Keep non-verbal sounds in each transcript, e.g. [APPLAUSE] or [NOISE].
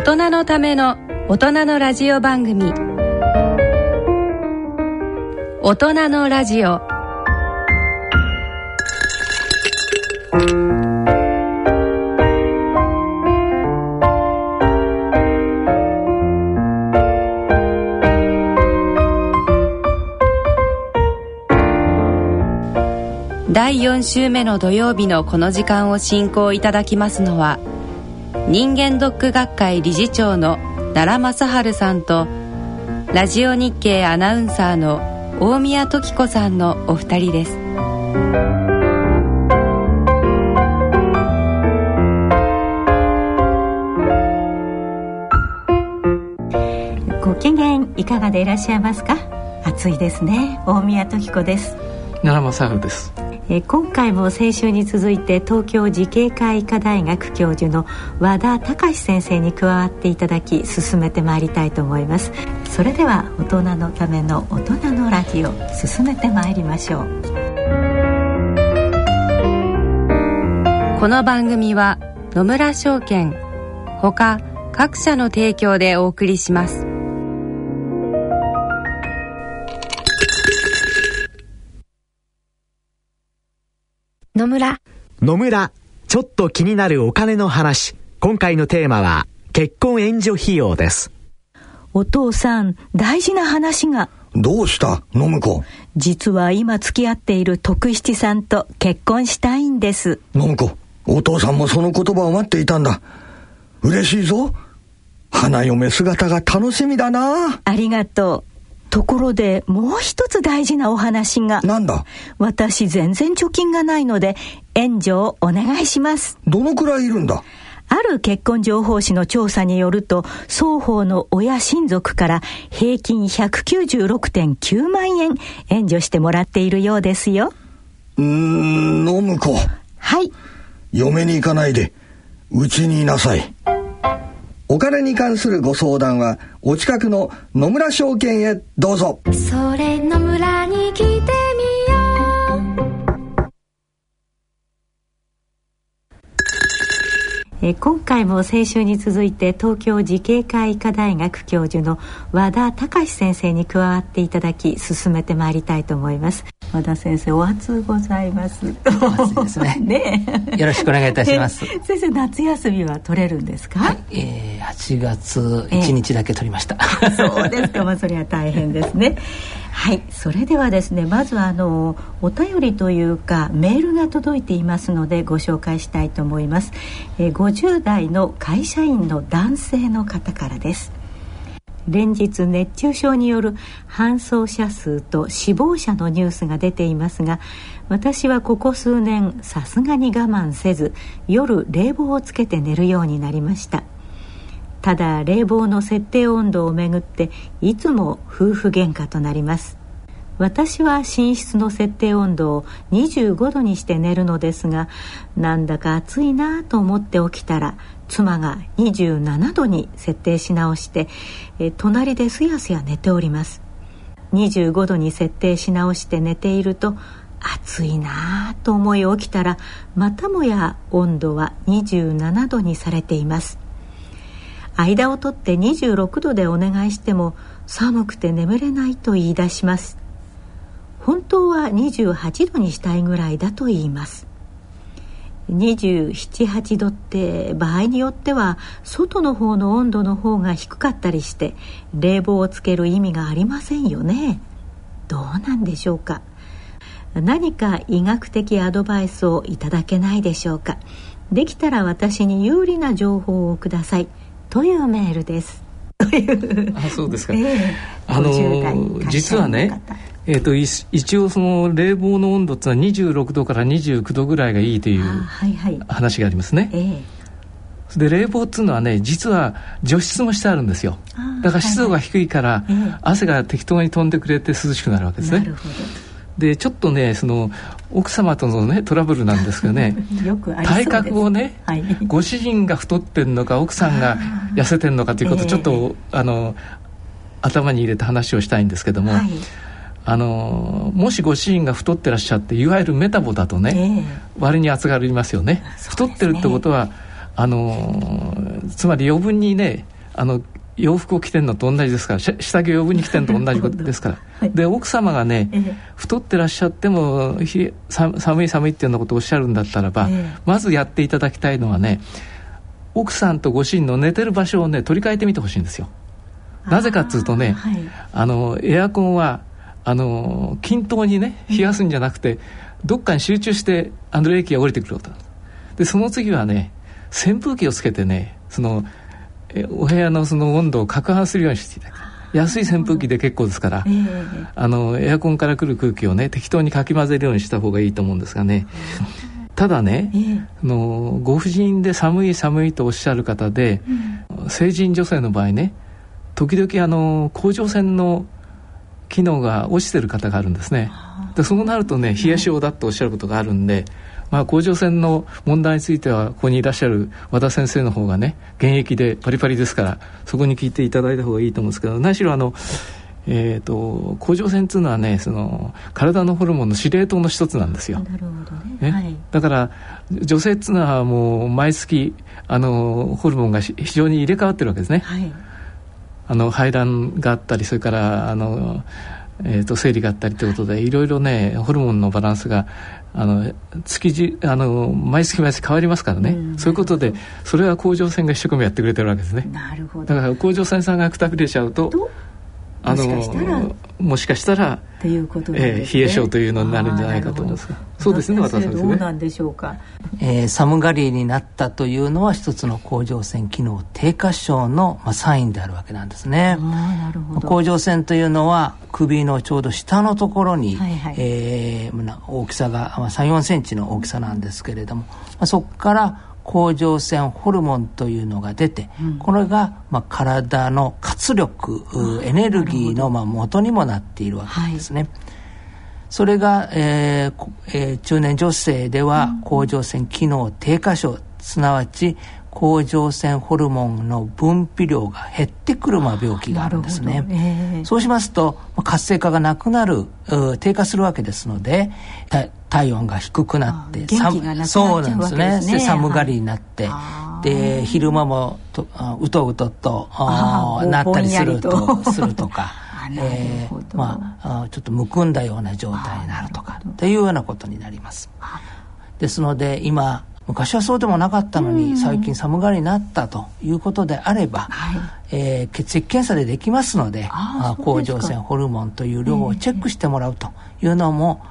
大人のための大人のラジオ番組。大人のラジオ。第4週目の土曜日のこの時間を進行いただきますのは人間ドック学会理事長の奈良正治さんとラジオ日経アナウンサーの大宮時子さんのお二人です。ご機嫌いかがでいらっしゃいますか？暑いですね。大宮時子です。奈良正治ですえ今回も先週に続いて東京慈恵会医科大学教授の和田隆先生に加わっていただき進めてまいりたいと思います。それでは大人のための大人のラジオ進めてまいりましょう。この番組は野村証券ほか各社の提供でお送りします。村。野村ちょっと気になるお金の話。今回のテーマは結婚援助費用です。お父さん大事な話が。どうした？信子。実は今付き合っている徳七さんと結婚したいんです。信子お父さんもその言葉を待っていたんだ。嬉しいぞ。花嫁姿が楽しみだな。ありがとうところでもう一つ大事なお話が。なんだ？私全然貯金がないので援助をお願いします。どのくらいいるんだ？ある結婚情報誌の調査によると双方の親親族から平均196.9万円援助してもらっているようですよ。うーん信子。はい。嫁に行かないでうちにいなさいお金に関するご相談はお近くの野村証券へどうぞ。それ野村に来てみよう。えー今回も先週に続いて東京慈恵会医科大学教授の和田隆先生に加わっていただき進めてまいりたいと思います和田先生お暑ございます暑いですね [LAUGHS] ねえよろしくお願いいたします。で [LAUGHS] 先生夏休みは取れるんですか、えー、8月1日だけ取りました。そうですか、まあ、それは大変ですね。はい、それではですね、まずはあのお便りというかメールが届いていますのでご紹介したいと思います。え、50代の会社員の男性の方からです。連日熱中症による搬送者数と死亡者のニュースが出ていますが私はここ数年さすがに我慢せず夜冷房をつけて寝るようになりましたただ冷房の設定温度をめぐっていつも夫婦喧嘩となります。私は寝室の設定温度を25度にして寝るのですがなんだか暑いなと思って起きたら妻が27度に設定し直してえ隣ですやすや寝ております。25度に設定し直して寝ていると暑いなぁと思い起きたらまたもや温度は27度にされています。間を取って26度でお願いしても寒くて眠れないと言い出します。本当は28度にしたいぐらいだと言います。278度って場合によっては外の方の温度の方が低かったりして冷房をつける意味がありませんよね。どうなんでしょうか。何か医学的アドバイスをいただけないでしょうか。できたら私に有利な情報をください。というメールです。あそうですか、ええ。あの50代会社員の実はね方えー、とい一応その冷房の温度ってのは26度から29度ぐらいがいいという話がありますね。ええ。で冷房っていうのはね実は除湿もしてあるんですよ。だから湿度が低いから、はいはいええ。汗が適当に飛んでくれて涼しくなるわけですね。なるほでちょっとねその奥様とのねトラブルなんですけどね [LAUGHS] 体格をね、はい、ご主人が太ってんのか奥さんが痩せてんのかということをええ。ちょっと、あの頭に入れて話をしたいんですけども、はい。あのもしご主人が太ってらっしゃっていわゆるメタボだとね、ええ。割に厚がりますよね。ね。太ってるってことはあのつまり余分にねあの洋服を着てるのと同じですから下着を余分に着てるのと同じこと [LAUGHS] ですから、はい、で奥様がね、ええ、太ってらっしゃってもひ寒い寒いっていうようなことをおっしゃるんだったらば、え、まずやっていただきたいのはね奥さんとご主人の寝てる場所をね取り替えてみてほしいんですよ。なぜかっつうとね、はい、あのエアコンはあの均等にね冷やすんじゃなくて、どっかに集中してあの冷気が降りてくることでその次はね扇風機をつけてねそのお部屋のその温度を攪拌するようにしていただく安い扇風機で結構ですから、えー、あのエアコンから来る空気をね適当にかき混ぜるようにした方がいいと思うんですがね、ただね、えー、あのご婦人で寒い寒いとおっしゃる方で、うん、成人女性の場合ね時々あの甲状腺の機能が落ちてる方があるんですね。でそうなるとね冷え性だとおっしゃることがあるんで、まあ、甲状腺の問題についてはここにいらっしゃる和田先生の方がね現役でパリパリですからそこに聞いていただいた方がいいと思うんですけど何しろあのえーと、甲状腺っていうのはねその体のホルモンの司令塔の一つなんですよ。なるほどね、はい、だから女性っていうのはもう毎月あのホルモンが非常に入れ替わってるわけですね。はいあの排卵があったりそれからあの、えーと、生理があったりということでいろいろねホルモンのバランスがあの月じあの毎月毎月変わりますからね、うん、そういうことでそれは甲状腺が一生懸命やってくれてるわけですね。なるほど。だから甲状腺さんがくたくれちゃうとあのもしかしたら。ということで、ね、えー、冷え性というのになるんじゃないかと思います。そうですね私どうなんでしょうか、えー、寒がりになったというのは一つの甲状腺機能低下症の、まあ、サインであるわけなんですね。なるほど。甲状腺というのは首のちょうど下のところに、はいはい、えー、大きさが、まあ、3 4センチの大きさなんですけれども、まあ、そこから甲状腺ホルモンというのが出て、うん、これが、まあ、体の活力エネルギーの、まあ、元にもなっているわけですね。はい、それが、えーえー、中年女性では甲状腺機能低下症すなわち甲状腺ホルモンの分泌量が減ってくるまあ病気があるんですね、えー、そうしますと活性化がなくなる低下するわけですので体温が低くなってそうなんですね。で寒がりになって、はい、で昼間もとうとうととなったりするとするとか [LAUGHS] えー、まあちょっとむくんだような状態になるとかというようなことになります。ですので今昔はそうでもなかったのに、最近寒がりになったということであれば、はい、えー、血液検査でできますので甲状腺ホルモンという量をチェックしてもらうというのも、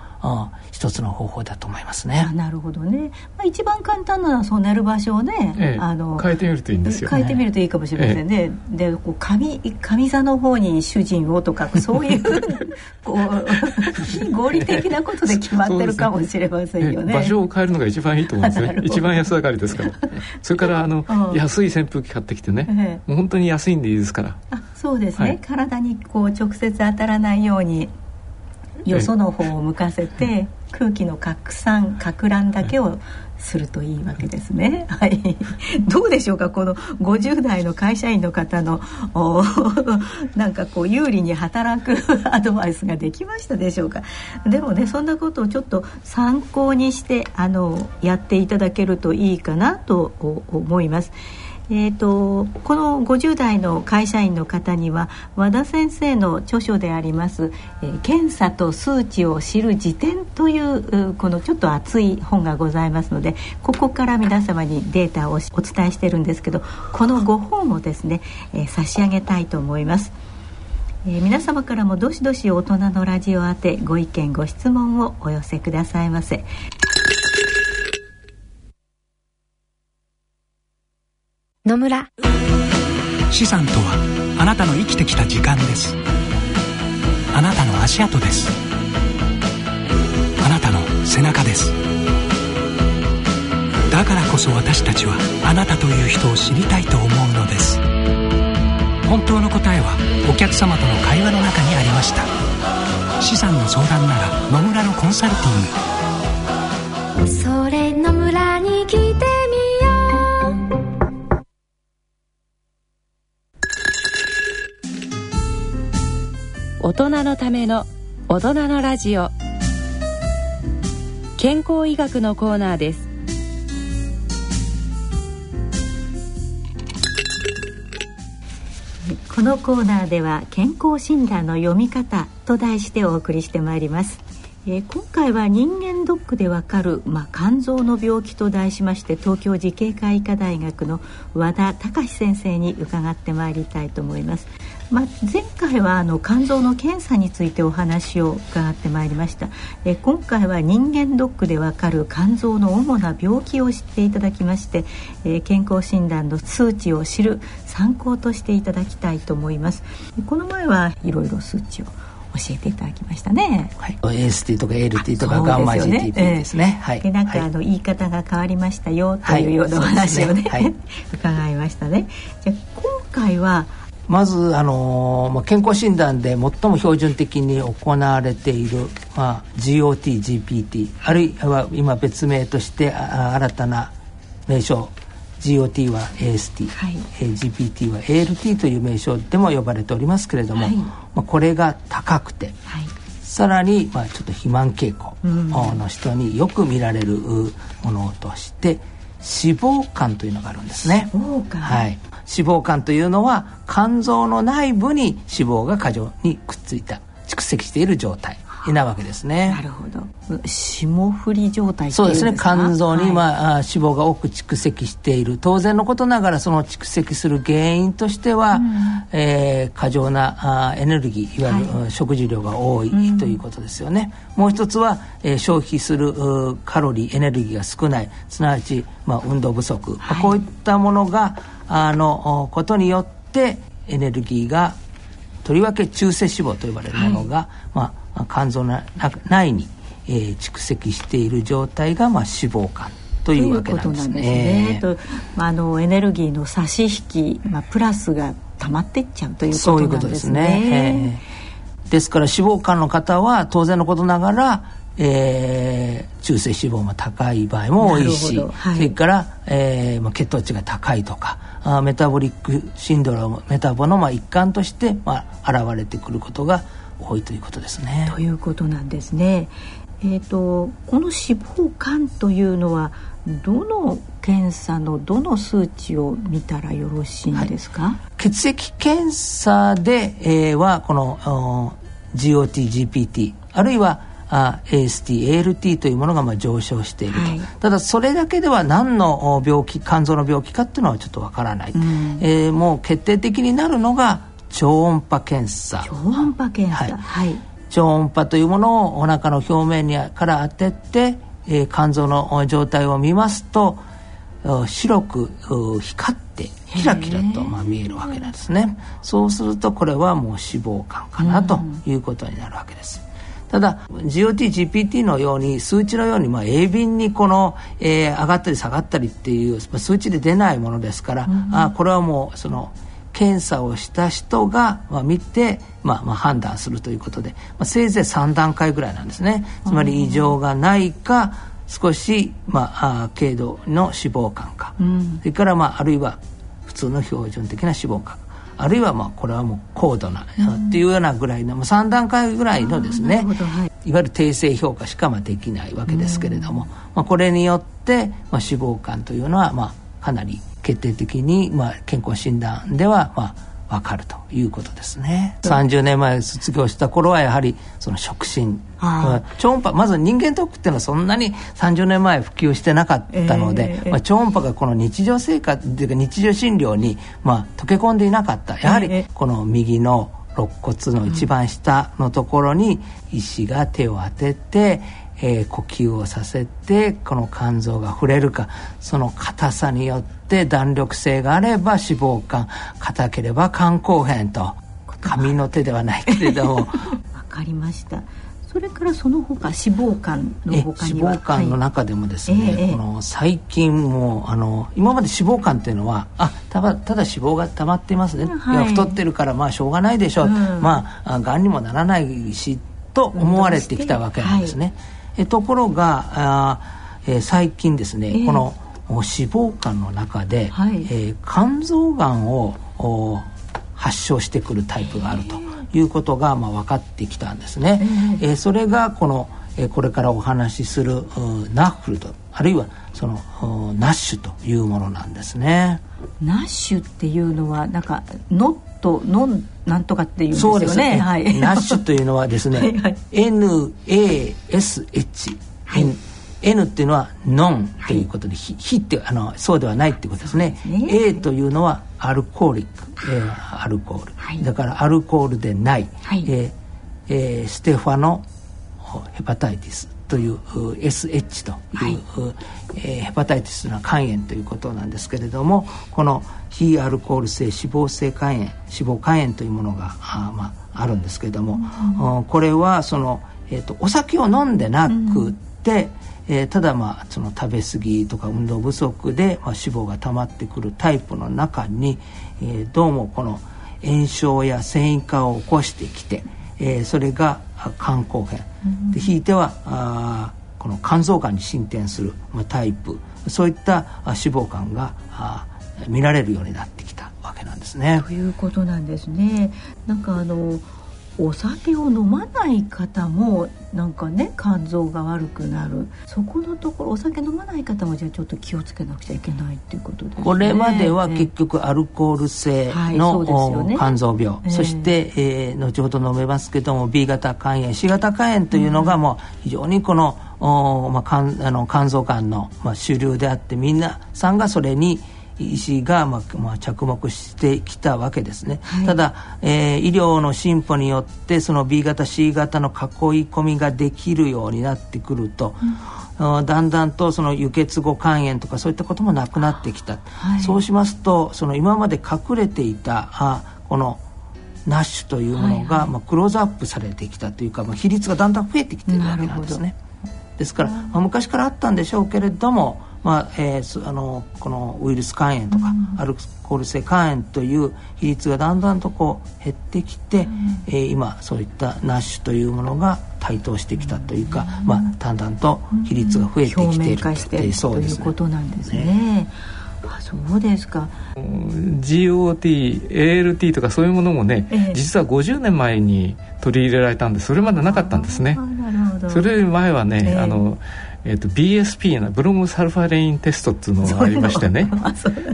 一つの方法だと思いますね。なるほどね。まあ、一番簡単なのはそう寝る場所をね、ええ、あの変えてみるといいんですよ、ね、変えてみるといいかもしれませんね。え、で、こう上上座の方に主人をとかそういう [LAUGHS] こう非合理的なことで決まってるかもしれませんよね。場所を変えるのが一番いいと思うんですね。[LAUGHS] 一番安上がりですから。[LAUGHS] それからあの、安い扇風機買ってきてね、もう本当に安いんでいいですから。あ、そうですね。はい、体にこう直接当たらないように。よその方を向かせて空気の拡散拡乱だけをするといいわけですね。はい。どうでしょうかこの50代の会社員の方のなんかこう有利に働くアドバイスができましたでしょうか。でもねそんなことをちょっと参考にしてあのやっていただけるといいかなと思います。えーと、この50代の会社員の方には和田先生の著書であります「えー、検査と数値を知る辞典」というこのちょっと熱い本がございますのでここから皆様にデータをお伝えしてるんですけどこの5本をですね、えー、差し上げたいと思います。えー、皆様からもどしどし大人のラジオ宛てご意見ご質問をお寄せくださいませ。野村。資産とはあなたの生きてきた時間です。あなたの足跡です。あなたの背中です。だからこそ私たちはあなたという人を知りたいと思うのです。本当の答えはお客様との会話の中にありました。資産の相談なら野村のコンサルティング。それ野村に来て大人のための大人のラジオ。健康医学のコーナーです。このコーナーでは健康診断の読み方と題してお送りしてまいります、えー、今回は人間ドックでわかる、まあ、肝臓の病気と題しまして東京慈恵会医科大学の和田隆先生に伺ってまいりたいと思います。まあ、前回はあの肝臓の検査についてお話を伺ってまいりました、えー、今回は人間ドックでわかる肝臓の主な病気を知っていただきまして、えー、健康診断の数値を知る参考としていただきたいと思います。この前はいろいろ数値を教えていただきましたね。はい、AST とか LT とかガンマ GTP ですね。はい。でなんか、あの言い方が変わりましたよというようなお話をね、はい、伺いましたね。じゃ今回はまず、あのまあ、健康診断で最も標準的に行われている、まあ、GOT、GPT あるいは今別名としてあ新たな名称 GOT は AST、はい、GPT は ALT という名称でも呼ばれておりますけれども、はい、まあ、これが高くて、はい、さらに、まあ、ちょっと肥満傾向の人によく見られるものとして脂肪肝というのがあるんですね。脂肪肝、はい、脂肪肝というのは肝臓の内部に脂肪が過剰にくっついた蓄積している状態。なわけですね。なるほど。霜降り状態そうですね。肝臓に、まあ、脂肪が多く蓄積している。当然のことながら、その蓄積する原因としては、うん、えー、過剰なあエネルギー、いわゆる、はい、食事量が多い、ということですよね。もう一つは、えー、消費するカロリー、エネルギーが少ない。すなわち、まあ、運動不足。はい、こういったものが、あの、ことによって、エネルギーがとりわけ中性脂肪と呼ばれるものが、はい、まあ、肝臓の内に、えー、蓄積している状態が、まあ、脂肪肝というわけなんですね。とまあ、あのエネルギーの差し引き、まあ、プラスが溜まっていっちゃうということなんですね。そういうことですね。えー、ですから脂肪肝の方は当然のことながらえー、中性脂肪も高い場合も多いし、はい、それから、えーまあ、血糖値が高いとかあメタボリックシンドロームメタボのまあ一環として、まあ、現れてくることが多いということですね。ということなんですね。えーと、この脂肪肝というのはどの検査のどの数値を見たらよろしいんですか、はい、血液検査で、えー、はこの GOTGPT あるいはあ AST、ALT というものがまあ上昇していると、はい、ただそれだけでは何の病気肝臓の病気かっていうのはちょっとわからない、うん、えー、もう決定的になるのが超音波検査。超音波検査、はい、超音波というものをお腹の表面にから当てて、えー、肝臓の状態を見ますと白く光ってキラキラとまあ見えるわけなんですね。そうするとこれはもう脂肪肝かなということになるわけです、ただ GOT-GPT のように数値のようにまあ鋭敏にこの、えー、上がったり下がったりっていう、まあ、数値で出ないものですから、うん、あこれはもうその検査をした人が、まあ、見て、まあ、まあ判断するということで、まあ、せいぜい3段階ぐらいなんですね。つまり異常がないか少し、まあ、あ軽度の脂肪肝か、うん、それから、まあ、あるいは普通の標準的な脂肪肝あるいはまあこれはもう高度な、うん、っていうようなぐらいの、まあ、3段階ぐらいのですね、はい、いわゆる定性評価しかまあできないわけですけれども、うん、まあ、これによって、まあ、脂肪肝というのはまあかなり決定的に、まあ、健康診断では、まあ、分かるということですね、うん、30年前卒業した頃はやはりその触診。超音波まず人間ドックっていうのはそんなに30年前普及してなかったので、えー、まあ、超音波がこの日常生活っていうか日常診療に、まあ、溶け込んでいなかった。やはりこの右の肋骨の一番下のところに医師が手を当てて、えー、呼吸をさせてこの肝臓が触れるかその硬さによって弾力性があれば脂肪肝硬ければ肝硬変と。紙の手ではないけれども。分かりました。それからその他脂肪肝の他には脂肪肝の中でもですね、はい、この最近もあの今まで脂肪肝っていうのはあただただ脂肪が溜まっていますね、はい、太ってるからまあしょうがないでしょう、うん、まあがんにもならないしと思われてきたわけなんですね。はい。えところがあ、えー、最近ですね、えー、この脂肪肝の中で、はい、えー、肝臓がんを発症してくるタイプがあるということが、まあ、分かってきたんですね。えー、えー、それがこの、えー、これからお話しするナッフルとあるいはそのナッシュというものなんですね。ナッシュっていうのはなんか乗っとノンなんとかっていうんですよね。そうですね。はい、ナッシュというのはですね、[LAUGHS] はいはい、NASH、はい、N っていうのはノンということで、はい、非ってあのそうではないっていうことですね。すね。A というのはアルコーリック、えー、アルコール、はい、だからアルコールでない、はい、えーえー、ステファノヘパタイティス。という SH という、はい、えー、ヘパタイティスの肝炎ということなんですけれどもこの非アルコール性脂肪性肝炎脂肪肝炎というものがあ,、まあ、あるんですけれども、うん、これはその、えーと、お酒を飲んでなくて、うん、えー、ただまあその食べ過ぎとか運動不足で、まあ、脂肪が溜まってくるタイプの中に、えー、どうもこの炎症や繊維化を起こしてきて、えー、それが肝硬変、でひいてはあこの肝臓がんに進展する、まあ、タイプそういった脂肪肝があ見られるようになってきたわけなんですね。ということなんですね。なんかあのお酒を飲まない方もなんかね肝臓が悪くなる。そこのところお酒飲まない方もじゃあちょっと気をつけなくちゃいけないっていうことですね。これまでは結局アルコール性の、はいね、肝臓病、えー、そして、えー、後ほど述べますけども B 型肝炎 C 型肝炎というのがもう非常にこの、おまあ、肝あの肝臓がんの、まあ、主流であってみんなさんがそれに医師が、まあまあ、着目してきたわけですね、はい、ただ、えー、医療の進歩によってその B 型 C 型の囲い込みができるようになってくると、うん、だんだんとその輸血後肝炎とかそういったこともなくなってきた、はい、そうしますとその今まで隠れていたあこのナッシュというものが、はいはい、まあ、クローズアップされてきたというか、まあ、比率がだんだん増えてきているわけなんですね。ですから、まあ、昔からあったんでしょうけれどもまあえー、あのこのウイルス肝炎とか、アルコール性肝炎という比率がだんだんとこう減ってきて、うん、えー、今そういったナッシュというものが台頭してきたというか、うん、まあ、だんだんと比率が増えてきている、うん、ということなんですね。ね。あそうですか。GOT、ALT とかそういうものもね、ええ、実は50年前に取り入れられたんでそれまでなかったんですね。それより前はね、え、あのえーと、BSP のブロムサルファレインテストっていうのがありましてね。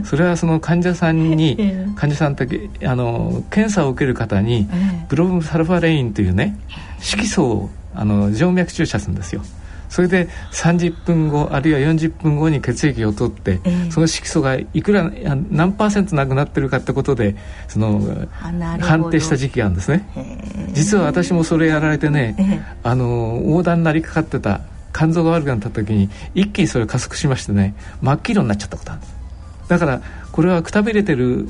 それはその患者さんに、患者さんだけあの検査を受ける方に、ブロムサルファレインというね色素をあの静脈注射するんですよ。それで30分後あるいは40分後に血液を取って、えー、その色素がいくら何パーセントなくなってるかってことでその判定した時期があるんですね。実は私もそれやられてね、えー、あの横断になりかかってた肝臓が悪くなった時に一気にそれを加速しましてね真っ黄色になっちゃったことあるんです。だからこれはくたびれてる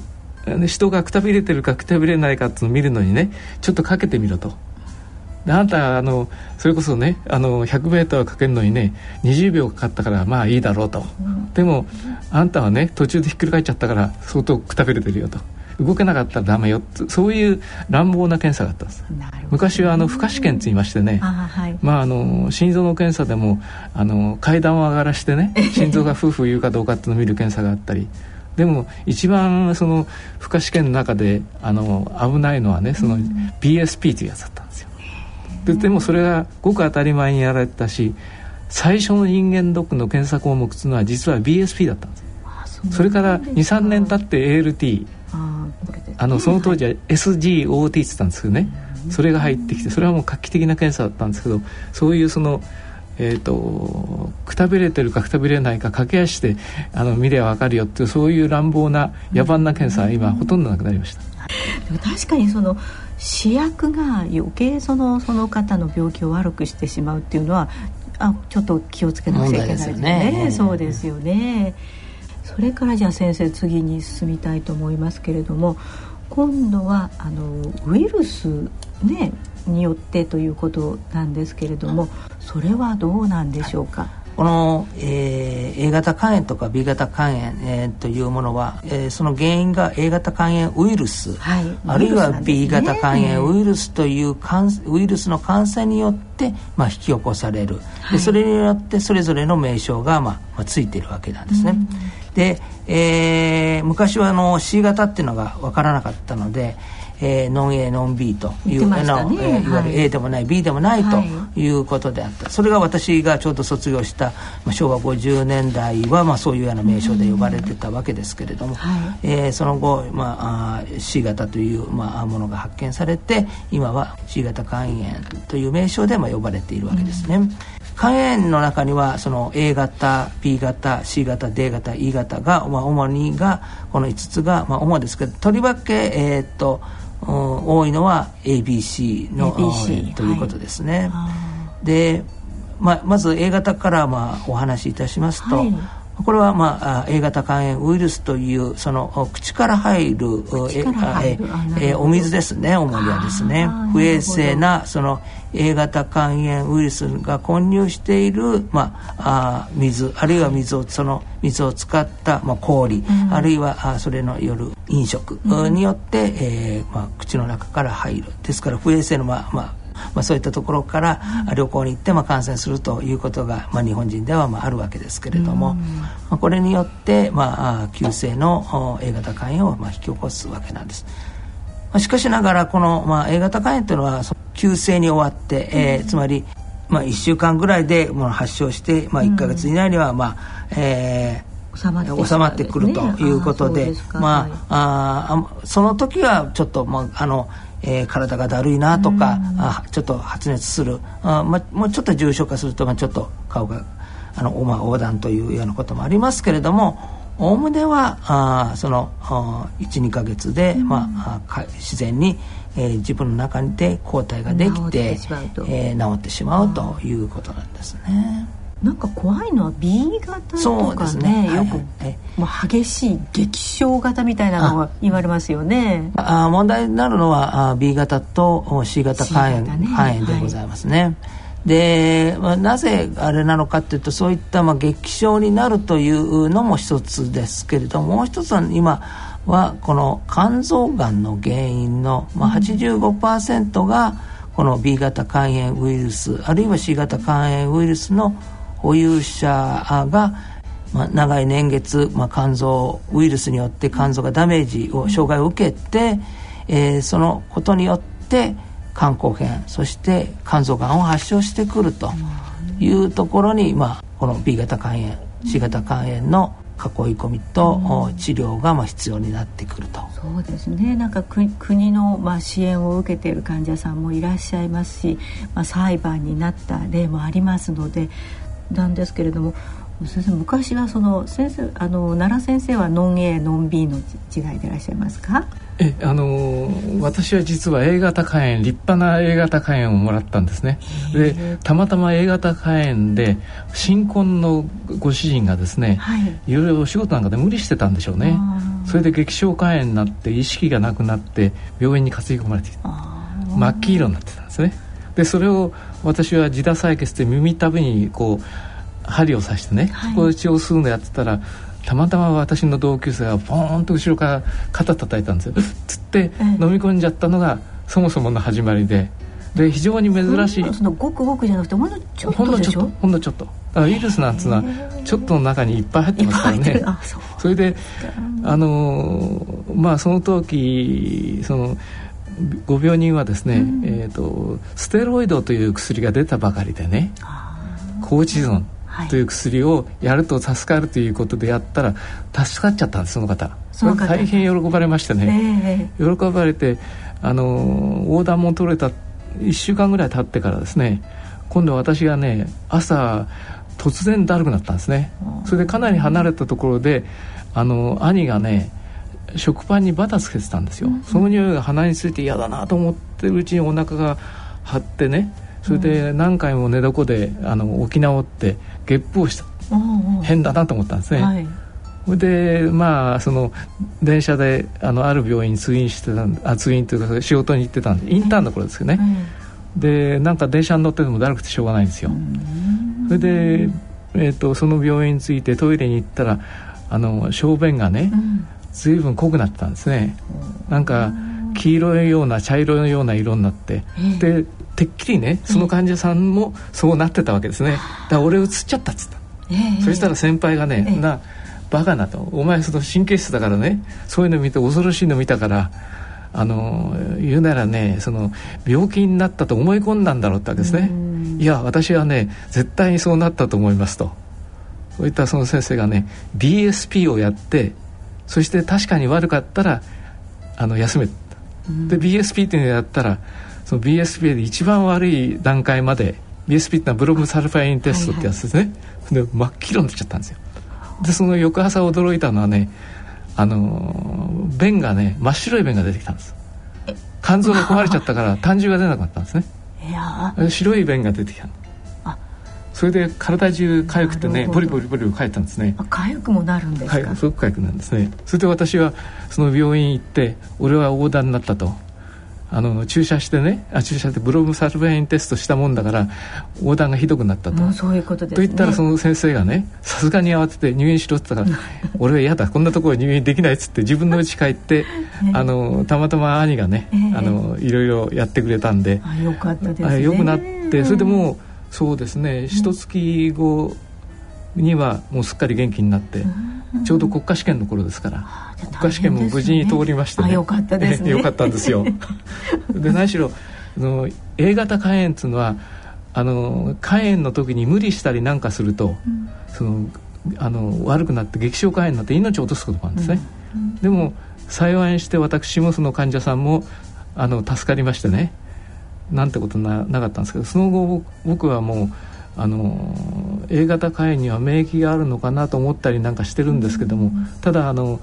人がくたびれてるかくたびれないかっていうのを見るのにねちょっとかけてみろと。であなたあのそれこそねあの 100m かけるのにね20秒かかったからまあいいだろうと、うん、でもあんたはね途中でひっくり返っちゃったから相当くたびれてるよと。動けなかったらダメよそういう乱暴な検査があったんです、ね、昔はあの負荷試験と言いましてね、はい、まあ、あの心臓の検査でもあの階段を上がらしてね心臓が夫婦言うかどうかっていうのを見る検査があったり。でも一番その負荷試験の中であの危ないのはねその BSP というやつだったんですよ。ででもそれがごく当たり前にやられたし最初の人間ドックの検査項目というのは実は BSP だったんですそれから23年経って ALT あのその当時は SGOT って言ったんですけどね、それが入ってきてそれはもう画期的な検査だったんですけどそういうそのえーと、くたびれてるかくたびれないか駆け足であの見れば分かるよっていうそういう乱暴な野蛮な検査は今ほとんどなくなりました。でも確かにその試薬が余計そのその方の病気を悪くしてしまうっていうのはあちょっと気をつけなくちゃいけないですよね。ねそうですよね。それからじゃあ先生次に進みたいと思いますけれども今度はあのウイルス、ね、によってということなんですけれどもそれはどうなんでしょうか、この、えー、A 型肝炎とか B 型肝炎、えー、というものは、えー、その原因が A 型肝炎ウイルス、はい、あるいは B 型肝炎ウイルスという感ウイルスの感染によって、まあ、引き起こされる、はい、でそれによってそれぞれの名称が、まあまあ、ついているわけなんですね。で、えー、昔はあの C 型っていうのが分からなかったので、えー、ノン A ノン B という、ね、の、えー、いわゆる A でもない、はい、B でもないとい。うことであった、それが私がちょうど卒業した、まあ、昭和50年代は、まあ、そういうような名称で呼ばれてたわけですけれども、はい、えー、その後、まあ、C 型という、まあ、ものが発見されて今は C 型肝炎という名称で、まあ、呼ばれているわけですね。うん肝炎の中にはその A 型 B 型 C 型 D 型 E 型が、まあ、主にがこの5つが、まあ、主ですけどとりわけ、えー、っと多いのは ABC の ABC ということですね。はい、で、まあ、まず A 型からまあお話しいたしますと、はいこれは、まあ、A 型肝炎ウイルスというその口から入るええお水ですね主にはですね。不衛生なその A 型肝炎ウイルスが混入している、まあ、あ水あるいは水をその水を使った、まあ、氷、うん、あるいはあそれのよる飲食によって、えーまあ、口の中から入る。ですから不衛生の、まあまあまあ、そういったところから旅行に行ってまあ感染するということが、まあ、日本人ではまああるわけですけれども、まあ、これによって、まあ、急性の A 型肝炎をまあ引き起こすわけなんです。まあ、しかしながらこの、まあ、A 型肝炎というのは急性に終わって、えー、つまり、まあ、1週間ぐらいでもう発症して、まあ、1か月以内には、まあえー収まって収まってくるということで、まあ、あその時はちょっと、まあ、あのえー、体がだるいなとか、うん、あちょっと発熱する。あ、ま、もうちょっと重症化すると、まあ、ちょっと顔があの、まあ、横断というようなこともありますけれどもおおむねはあその12か月で、うん、まあ、自然に、えー、自分の中で抗体ができて治ってえー、治ってしまうということなんですね。なんか怖いのは B 型とかね、ね、よく、もう激しい激症型みたいなのが言われますよね。あ問題になるのはあ B 型と C 型肝炎,、ね、肝炎でございますね、はいで、まあ、なぜあれなのかというとそういった、まあ、激症になるというのも一つですけれどももう一つは今はこの肝臓がんの原因の、まあ、85%がこの B 型肝炎ウイルスあるいは C 型肝炎ウイルスの保有者が、まあ、長い年月、まあ、肝臓ウイルスによって肝臓がダメージを障害を受けて、えー、そのことによって肝硬変そして肝臓がんを発症してくるというところに、まあ、この B 型肝炎 C 型肝炎の囲い込みと治療がまあ必要になってくると、そうですね。なんか国のまあ支援を受けている患者さんもいらっしゃいますし、まあ、裁判になった例もありますのでなんですけれども先生昔はその先生あの奈良先生はノン A ノン B の違いでいらっしゃいますか？えあの私は実は A 型肝炎立派な A 型肝炎をもらったんですね。でたまたま A 型肝炎で新婚のご主人がですね、はい、いろいろお仕事なんかで無理してたんでしょうね。それで激症肝炎になって意識がなくなって病院に担ぎ込まれて真っ黄色になってたんですねでそれを私は自打採血で耳たぶにこう針を刺してね、はい、ここで血を吸うのやってたらたまたま私の同級生がポーンと後ろから肩叩いたんですよ。つって飲み込んじゃったのがそもそもの始まりで。で非常に珍しい。そのごくごくじゃなくてほんのちょっとでしょ？ほんのちょっとウイルスなんつうのはちょっとの中にいっぱい入ってますからね。それであのまあその時そのご病人はですね、うん、えーと、ステロイドという薬が出たばかりでね高知ゾンという薬をやると助かるということでやったら助かっちゃったんですその方。その方大変喜ばれましてね、えー、喜ばれてあの横断も取れた1週間ぐらい経ってからですね今度私がね朝突然だるくなったんですね。それでかなり離れたところであの兄がね食パンにバターつけてたんですよ、うん、その匂いが鼻について嫌だなと思ってるうちにお腹が張ってね。それで何回も寝床であの起き直ってゲップをした、うんうん、変だなと思ったんですね、はい、それでまあその電車であのある病院に通院してたんあ通院というか仕事に行ってたんでインターンの頃ですけどね、でなんか電車に乗っててもだるくてしょうがないんですよ、それで、えーと、その病院に着いてトイレに行ったらあの小便がね、うん随分濃くなってたんですね。なんか黄色いような茶色いような色になって、でてっきりねその患者さんもそうなってたわけですね。だから俺映っちゃったっつった、そしたら先輩がね、なバカなと。お前その神経質だからね。そういうの見て恐ろしいの見たからあの言うならねその病気になったと思い込んだんだろうってわけですね。いや私はね絶対にそうなったと思いますと。そういったその先生がね BSP をやってそして確かに悪かったらあの休めで BSP っていうのをやったらその BSP で一番悪い段階まで BSP ってのはブロムサルファインテストってやつですね、はいはい、で真っ黄色になっちゃったんですよ。でその翌朝驚いたのはねあの便がね真っ白い便が出てきたんです。肝臓が壊れちゃったから [LAUGHS] 胆汁が出なかったんですね。白い便が出てきたそれで体中痒くてねボリボリボリ書いたんですね。痒くもなるんですか？すごく痒くなるんですね。それで私はその病院行って俺は横断になったと。あの注射してねあ注射してブロムサルベインテストしたもんだから横断がひどくなったと。そういうことです、ね、と言ったらその先生がねさすがに慌てて入院しろって言ったから [LAUGHS] 俺は嫌だ。こんなところ入院できないっつって自分の家帰ってあのたまたま兄がね、あのいろいろやってくれたんで。あよかったですね。よくなってそれでもうそうですね。一月後にはもうすっかり元気になって、ちょうど国家試験の頃ですから、国家試験も無事に通りましてね、よかったですね。[LAUGHS] よかったんですよ。[LAUGHS] で何しろその A 型肝炎っていうのはあの肝炎の時に無理したりなんかすると、うん、そのあの悪くなって激症肝炎になって命を落とすこともあるんですね、うんうん、でも幸いして私もその患者さんもあの助かりましてねなんてことななかったんですけどその後僕はもうあの A 型肝炎には免疫があるのかなと思ったりなんかしてるんですけども、ただあの、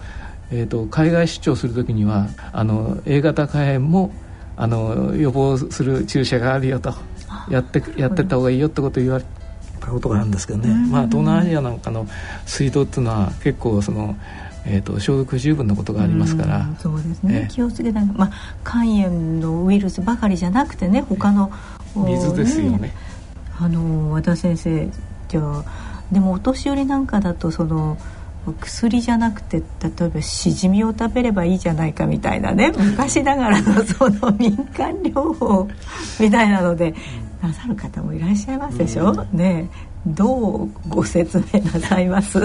えーと、海外出張する時にはあの A 型肝炎もあの予防する注射があるよとやってやってった方がいいよってことを言われたことがあるんですけどね、まあ、東南アジアなんかの水道っていうのは結構そのえーと、消毒不十分なことがありますから、そうですね、えー、気をつけながら、まあ、肝炎のウイルスばかりじゃなくてね他の水ですよね、ね、あの和田先生じゃあでもお年寄りなんかだとその薬じゃなくて例えばしじみを食べればいいじゃないかみたいなね昔ながらのその民間療法みたいなのでなさる方もいらっしゃいますでしょ、うん、ねどうご説明なさいます？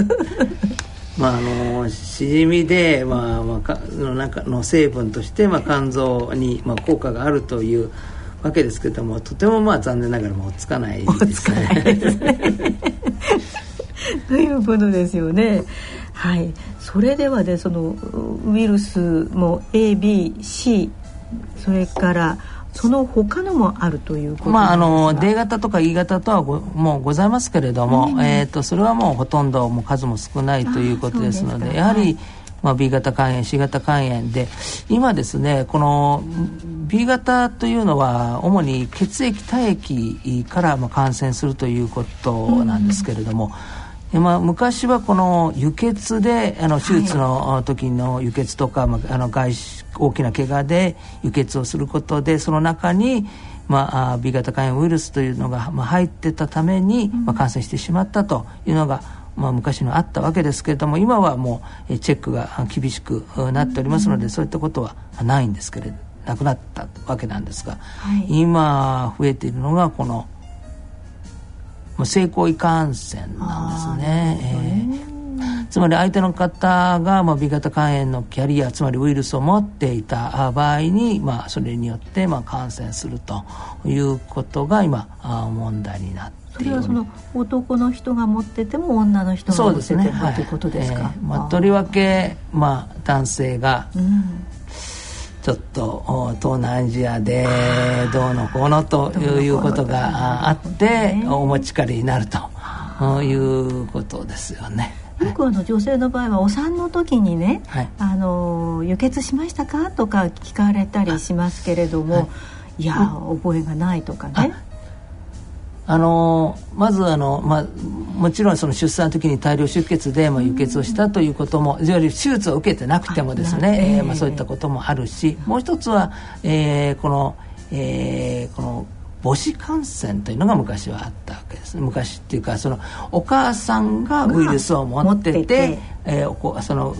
まあ、あのしじみで、まあまあ、かの中の成分として、まあ、肝臓に、まあ、効果があるというわけですけどもとてもまあ残念ながらもうつかないですね。ということですよね。はい、それではでそのウイルスも ABC それからその他のもあるということまああの D 型とか E 型とはごもうございますけれども、うん、えーと、それはもうほとんどもう数も少ないということですのでやはり、はい。まあ、B 型肝炎 C 型肝炎で今ですねこの B 型というのは主に血液体液からまあ感染するということなんですけれども、うんまあ、昔はこの輸血であの手術の時の輸血とか、まあ、あの外大きな怪我で輸血をすることでその中に、まあ、B 型肝炎ウイルスというのが、まあ、入ってたために、まあ、感染してしまったというのが、まあ、昔のあったわけですけれども今はもうチェックが厳しくなっておりますので、そういったことはないんですけれどなくなったわけなんですが、はい、今増えているのがこの性行為感染なんですね。えー、つまり相手の方が、まあ、B 型肝炎のキャリアつまりウイルスを持っていた場合に、まあ、それによって、まあ、感染するということが今問題になってそれはその男の人が持ってても女の人が持ってても、ね、ということですか、えー、まあ、とりわけ、まあ、男性が、うん。ちょっと東南アジアでどうのこうのということがあってお持ち帰りになるということですよね。よくあの女性の場合はお産の時にね、はい、あの輸血しましたかとか聞かれたりしますけれども、はい、いや覚えがないとかね。あのまずあの、まあ、もちろんその出産の時に大量出血で、まあ、輸血をしたということもいわゆる手術を受けてなくてもですね、えー、まあ、そういったこともあるしもう一つは、えー、この、えー、この母子感染というのが昔はあったわけです昔っていうかそのお母さんがウイルスを持っててて、えー、その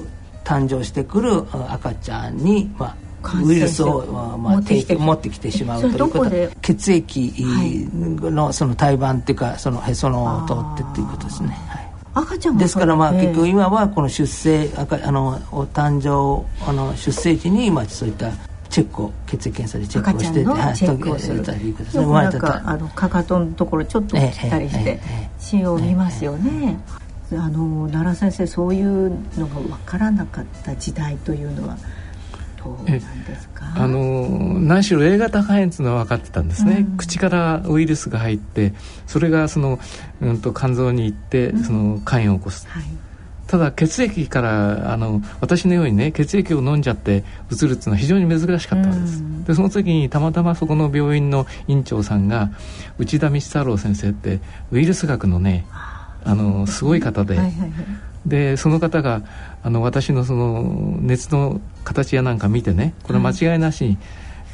誕生してくる赤ちゃんに、まあ、ウイルスを、まあ、持って持ってきてしまうということ。は血液のその胎盤っていうかそのへその通ってっていうことですね。はい。赤ちゃんですからまあ結局今はこの出生赤あのお誕生あの出生時にまあそういったチチェックを血液検査でチェックをして赤チェックをする。生まれたあのかかとのところちょっと切ったりして血を見ますよね、あの奈良先生そういうのが分からなかった時代というのはどうなんですか？あの何しろ A 型肝炎というのは分かってたんですね、うん、口からウイルスが入ってそれがその、うんと、肝臓に行ってその肝炎を起こす、はいただ血液からあの私のようにね血液を飲んじゃってうつるっていうのは非常に珍しかったんです、でその時にたまたまそこの病院の院長さんが内田道太郎先生ってウイルス学のねあのすごい方で、はいはいはい、でその方があの私のその熱の形やなんか見てねこれ間違いなしに、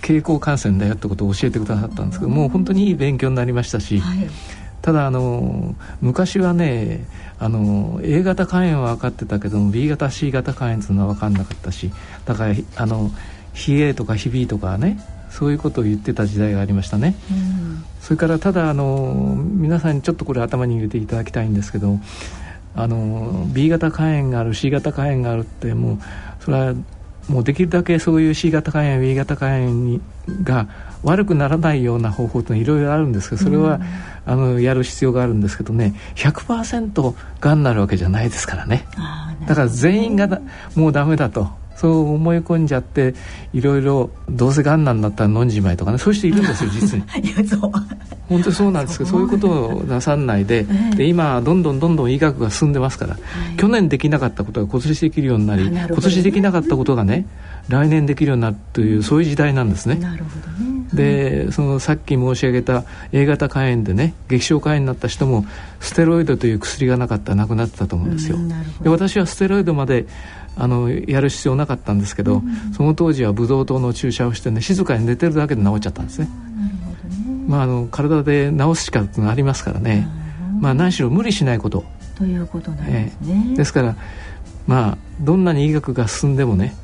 経口感染だよってことを教えてくださったんですけどもう本当にいい勉強になりましたし、はい、ただあの昔はねあの A 型肝炎は分かってたけども B 型 C 型肝炎というのは分かんなかったしだからあの冷えとかひびとかねそういうことを言ってた時代がありましたね、うん、それからただあの皆さんにちょっとこれ頭に入れていただきたいんですけどあの B 型肝炎がある C 型肝炎があるってもうそれはもうできるだけそういう C 型肝炎 B 型肝炎にが悪くならないような方法というのはいろいろあるんですけどそれは、うん、あのやる必要があるんですけどね100%がんになるわけじゃないですからね。だから全員がもうダメだと。そう思い込んじゃっていろいろどうせがんなんだったら飲んじまいとかねそういう人いるんですよ [LAUGHS] 実に。本当にそうなんですけどそういうことをなさんないでええ、で今どんどんどんどん医学が進んでますから、はい、去年できなかったことが今年できるようになり、ね、今年できなかったことがね。来年できるようになるというそういう時代なんですね。なるほどねでそのさっき申し上げた A 型肝炎でね激症肝炎になった人もステロイドという薬がなかったら亡くなってたと思うんですよ。で私はステロイドまであのやる必要なかったんですけど、うん、その当時はブドウ糖の注射をしてね静かに寝てるだけで治っちゃったんですね。ねまあ、あの体で治す力ってのがありますからね、まあ、何しろ無理しないこと。ということなんですね。えー、ですからまあどんなに医学が進んでもね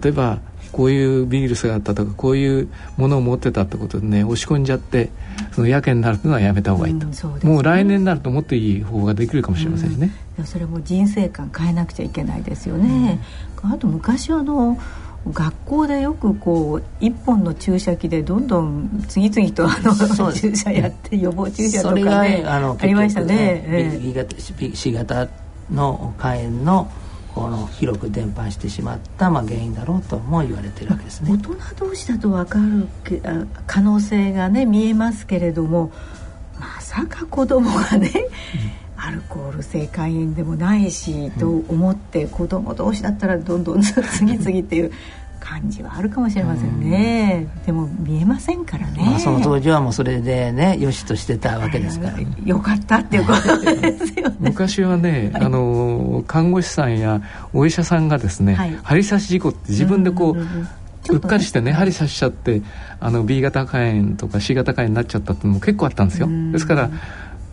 例えばこういうウイルスがあったとかこういうものを持ってたってことでね押し込んじゃってそのやけになるというのはやめた方がいいと、うんね、もう来年になるともっといい方法ができるかもしれませんね、うん、それも人生観変えなくちゃいけないですよね、うん、あと昔あの学校でよくこう一本の注射器でどんどん次々とあの注射やって予防注射とかねあのありましたね。B 型 C 型の肝炎のこの広く伝播してしまった、まあ、原因だろうとも言われてるわけですね。大人同士だと分かる可能性がね見えますけれどもまさか子供がね、うん、アルコール性肝炎でもないし、と思って子供同士だったらどんどん [LAUGHS] 次々っていう感じはあるかもしれませんね、うん、でも見えませんからね、まあ、その当時はもうそれでねよしとしてたわけですから、よかったっていうことですよね。[LAUGHS] 昔はね、はい、あの看護師さんやお医者さんがですね、はい、針刺し事故って自分でこう、うんうんうんうっかりしてね針刺しちゃってあの B 型肝炎とか C 型肝炎になっちゃったっていうのも結構あったんですよ。ですから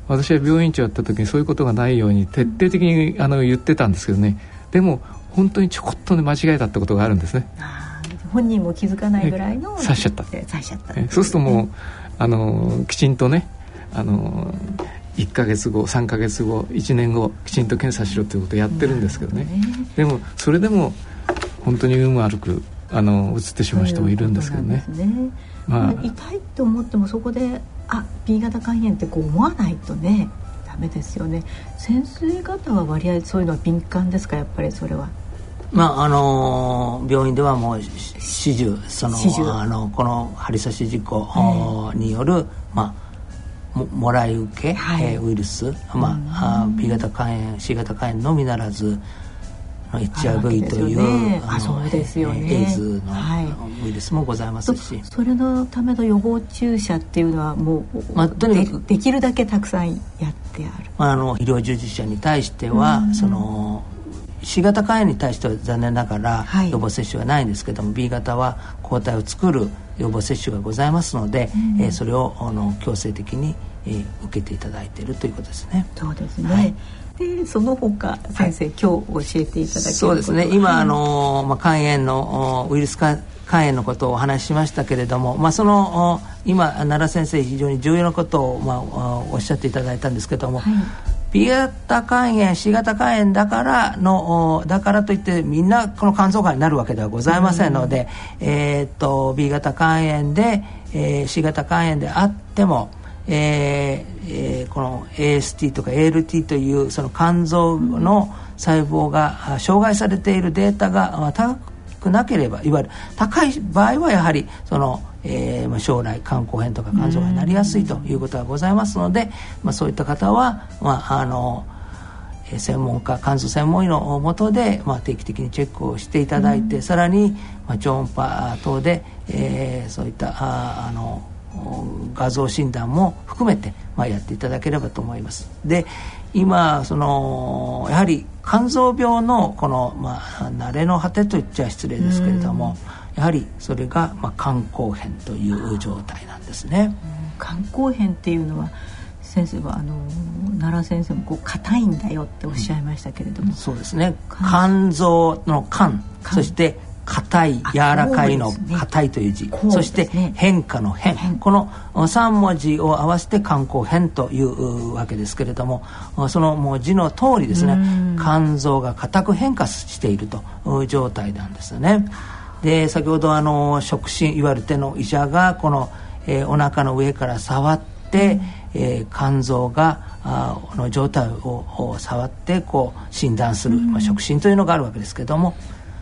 私は病院長やった時にそういうことがないように徹底的にあの言ってたんですけどね。でも本当にちょこっとね間違えたってことがあるんですね本人も気づかないぐらいの刺しちゃった。刺しちゃった。そうするともうあのきちんとねあの1か月後3か月後1年後きちんと検査しろということをやってるんですけどね、ね、でもそれでも本当に運悪くあの移ってしまう人もいるんですけどね。ね。まあ、痛いと思ってもそこであ B 型肝炎ってこう思わないとねダメですよね。先生方は割合そういうのは敏感ですかやっぱりそれはまああの病院ではもう始終そのあのこの針刺し事故による、まあももらい受け、はい、ウイルス、まあ、B 型肝炎 C 型肝炎のみならず HIV という、あそうですよね。エイズのウイルスもございますし、それのための予防注射っていうのはもう、まあ、とにかくできるだけたくさんやってある、まあ、あの医療従事者に対しては、その C 型肝炎に対しては残念ながら予防接種はないんですけども、はい、B 型は抗体を作る予防接種がございますので、うん、えー、それをあの強制的に、えー、受けていただいているということですね。そうですね、はい。でその他先生、はい、今日教えていただけそうですね。今、あのまあ、肝炎のウイルス肝炎のことをお話ししましたけれども、まあ、その今奈良先生非常に重要なことを、まあ、おっしゃっていただいたんですけども、はい、B 型肝炎 C 型肝炎だからのだからといってみんなこの肝臓がんになるわけではございませんので、うん、えー、っと B 型肝炎で、えー、C 型肝炎であってもえーえー、この AST とか ALT というその肝臓の細胞が障害されているデータが高くなければいわゆる高い場合はやはりその、えー、将来肝硬変とか肝臓がになりやすいということがございますので、まあ、そういった方は、まあ、あの専門家肝臓専門医のもとで、まあ、定期的にチェックをしていただいて、さらに、まあ、超音波等で、えー、そういったああの画像診断も含めて、まあ、やっていただければと思います。で今そのやはり肝臓病のこの、まあ、慣れの果てと言っちゃ失礼ですけれども、やはりそれが、まあ、肝硬変という状態なんですね。肝硬変っていうのは先生はあの奈良先生もこう硬いんだよっておっしゃいましたけれども、うん、そうですね。肝臓の肝そして硬い柔らかいの硬いという字、ね、そして変化の変。この3文字を合わせて肝硬変というわけですけれどもその文字の通りですね。肝臓が硬く変化しているという状態なんですよね。で先ほどあの触診いわゆる手の医者がこの、えー、お腹の上から触って、うん、えー、肝臓があの状態を触ってこう診断する、まあ、触診というのがあるわけですけども。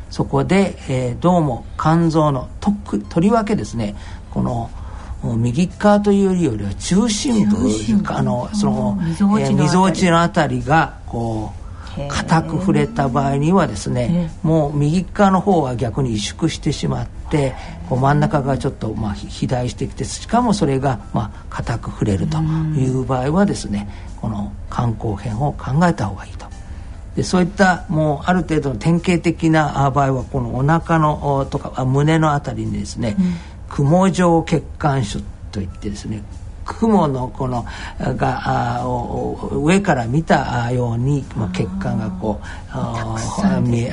そこで、えー、どうも肝臓のとくとりわけですねこの右側というよりは中心部あのそのみぞおちのあたりがこう硬く触れた場合にはですねもう右側の方は逆に萎縮してしまってこう真ん中がちょっとまあ肥大してきてしかもそれがまあ硬く触れるという場合はですねこの肝硬変を考えた方がいいと。でそういったもうある程度の典型的な場合はこのお腹のとか胸のあたりにですね、うん、雲状血管腫といってですね雲のこのが上から見たように、まあ、血管がこうあ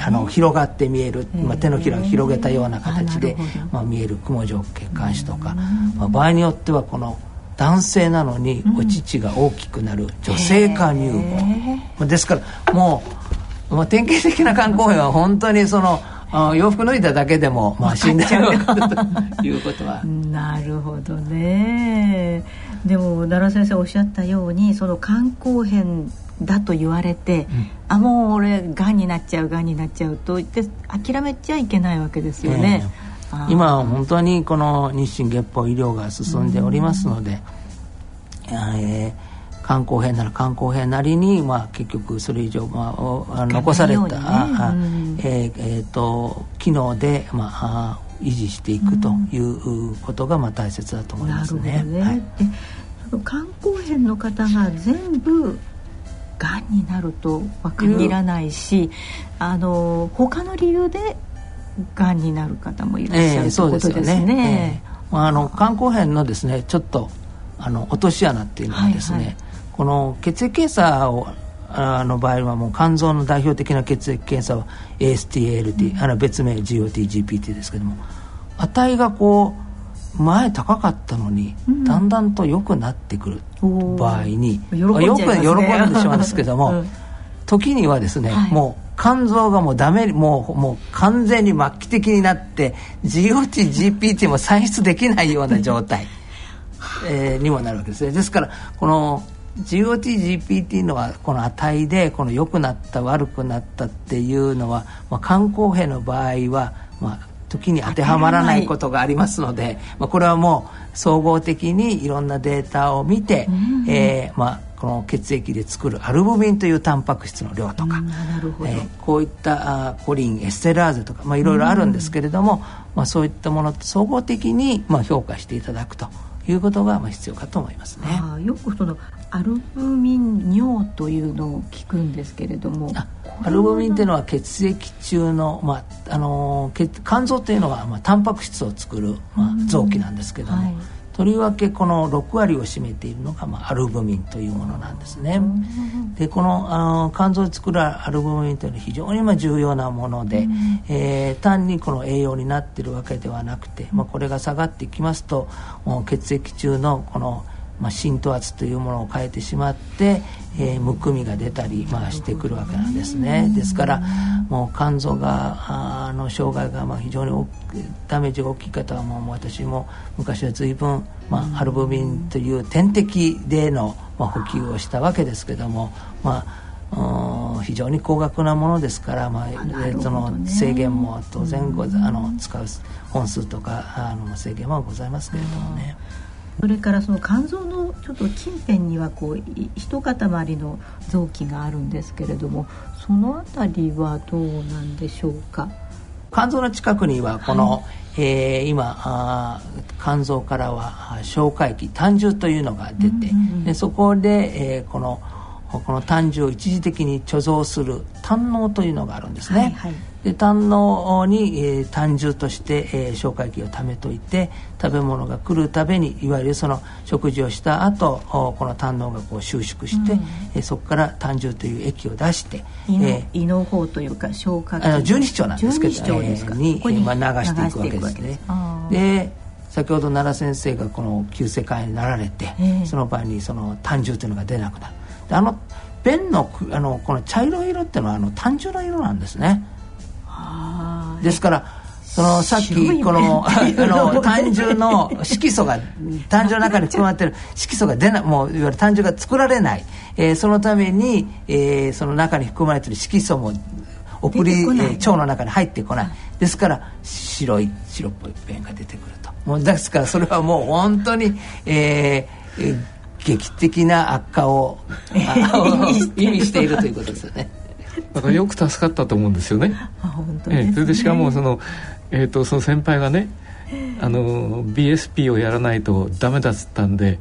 あの広がって見える、まあ、手のひらを広げたような形で、まあ、見える雲状血管腫とか、まあ、場合によってはこの男性なのにお乳が大きくなる女性化乳房、ですからもう、まあ、典型的な肝硬変は本当にその洋服脱いだだけでも、まあ、死んでるということは。[LAUGHS] なるほどねでも奈良先生おっしゃったようにその肝硬変だと言われて、うん、あもう俺がんになっちゃうがんになっちゃうと言って諦めちゃいけないわけですよね。えー。今は本当にこの日進月歩医療が進んでおりますので、えー、肝硬変なら肝硬変なりに、まあ、結局それ以上、まあ、残された、ねえー、えー、と機能で、まあ、維持していくということが、まあ、大切だと思いますね。ね。はい、肝硬変の方が全部がんになるとは限らないし、あの他の理由でがんになる方もいらっしゃる、えー、そうですよね。えー、あの肝硬変のですねちょっとあの落とし穴っていうのはですね、はい。はい、この血液検査をあの場合はもう肝臓の代表的な血液検査は ASTALT、うん、あの別名 GOTGPT ですけども値がこう前高かったのに、うん、だんだんと良くなってくる場合に、うん、よく喜んでしまうんですけども、うん、時にはですね、はい、もう肝臓がもうダメもうもう完全に末期的になって GOTGPT も算出できないような状態、[LAUGHS] えー、にもなるわけですね。ですからこの GOTGPT のはこの値でこの良くなった悪くなったっていうのは、まあ、肝硬変の場合は、まあ、時に当てはまらないことがありますので、まあ、これはもう総合的にいろんなデータを見て、うん、えー、まあ、この血液で作るアルブミンというタンパク質の量とか、えー、こういったあコリンエステラーゼとか、まあ、いろいろあるんですけれども、まあ、そういったものと総合的に、まあ、評価していただくということがまあ必要かと思いますね。あよくそのアルブミン尿というのを聞くんですけれどもアルブミンっていうのは血液中の、まあ、あの肝臓というのは、まあ、タンパク質を作る、まあ、臓器なんですけども、はい、とりわけこの6割を占めているのが、まあ、アルブミンというものなんですね。でこのあの肝臓で作るアルブミンというのは非常にまあ重要なもので、うん、えー、単にこの栄養になっているわけではなくて、まあ、これが下がってきますと血液中のこのまあ、浸透圧というものを変えてしまって、えー、むくみが出たり、まあ、してくるわけなんですねですからもう肝臓があの障害がまあ非常にダメージが大きい方はもう私も昔は随分、まあ、アルブミンという点滴での、まあ、補給をしたわけですけどもまあ非常に高額なものですから、まあ、ね、その制限も当然ごあの使う本数とかあの制限はございますけれどもね。それからその肝臓のちょっと近辺にはこう一塊の臓器があるんですけれどもその辺りはどうなんでしょうか？肝臓の近くにはこの、はい、えー、今あ肝臓からは消化液胆汁というのが出て、うんうんうん、でそこで、えー、このこの胆汁を一時的に貯蔵する胆嚢というのがあるんですね、はいはい、で胆嚢に、えー、胆汁として、えー、消化液を貯めといて食べ物が来るたびにいわゆるその食事をした後この胆嚢がこう収縮して、うん、えー、そこから胆汁という液を出して胃の,、えー、胃の方というか消化あの十二指腸なんですけど、えー、にに、まあ、流していくわけですね。で先ほど奈良先生がこの急性肝炎になられて、えー、その場合にその胆汁というのが出なくなるあの便のあのこの茶色い色っていうのはあの単純な色なんですね。ですからそのさっきこの [LAUGHS] あの単純の色素が単純の中に含まれてる色素が出ないもういわゆる単純が作られない、えー、そのために、えー、その中に含まれてる色素も送り、えー、腸の中に入ってこない。ですから白い白っぽい便が出てくると。もうですからそれはもう本当に、えー、劇的な悪化を [LAUGHS] 意味しているということですよね。だからよく助かったと思うんですよね。あ本当、ね、えそれでしかもその,、えーと、その先輩がねあの BSP をやらないとダメだっつったんで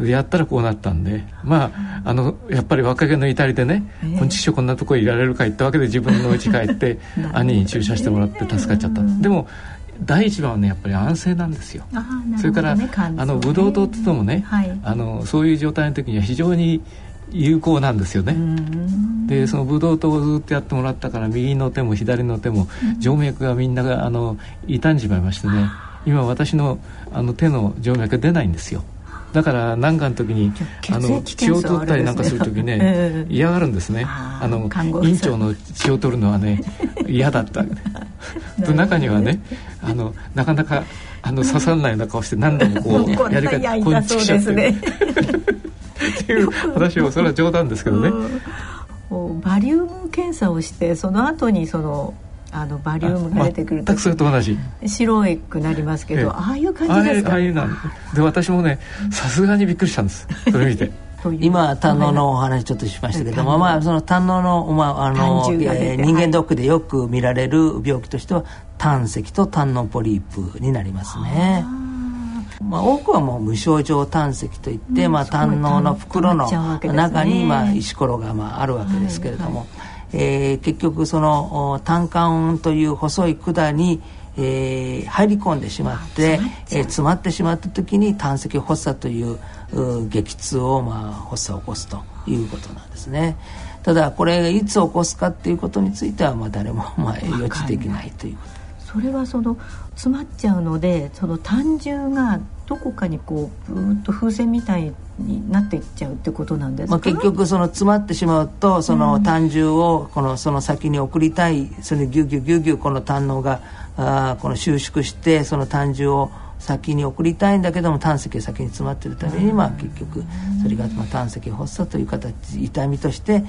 やったらこうなったんでまああのやっぱり若気の至りでね「こんちしょこんなとこいられるか」言ったわけで自分の家帰って [LAUGHS] 兄に注射してもらって助かっちゃった。でも第一番はねやっぱり安静なんですよ、ね、それから、ね、あのブドウ糖ってのもね、はい、あのそういう状態の時には非常に有効なんですよね。でそのブドウ糖をずっとやってもらったから右の手も左の手も静脈がみんながあの傷んじまいましてね。今私のあの手の静脈が出ないんですよだから何かの時にあの血を取ったりなんかする時ね嫌がるんですね。あの院長の血を取るのはね嫌だった。[LAUGHS] と中にはねあのなかなかあの刺さらないような顔して何度もこう [LAUGHS] やり方こうちきちゃって。っていう話をそれは冗談ですけどね。バリウム検査をしてその後にそのあのバリウムが出てくると。それと同じ。白くなりますけど、ああいう感じですか？ああいうなんで私もねさすがにびっくりしたんです。それ見て。今胆ののお話ちょっとしましたけども、まあ、その胆のの,、まああのえー、人間ドックでよく見られる病気としては胆石と胆のポリープになりますね。まあ、多くはもう無症状胆石といって、うん、まあ、胆のの袋の中に、まあ、石ころがまああるわけですけれども、はいはいえー、結局その胆管という細い管に、えー、入り込んでしまって、えー、詰まってしまった時に胆石発作という激痛を、まあ、発作を起こすということなんですね。ただこれがいつ起こすかっていうことについてはまあ誰もまあ予知できないという。ことそれはその詰まっちゃうのでその胆汁がどこかにこうブーッと風船みたいになっていっちゃうってことなんですか、まあ、結局その詰まってしまうとその胆汁をこのその先に送りたいそれでギュギュギュギュこの胆のがあこの収縮してその胆汁を先に送りたいんだけども胆石が先に詰まってるために、まあ、結局それが、まあ、胆石発作という形痛みとして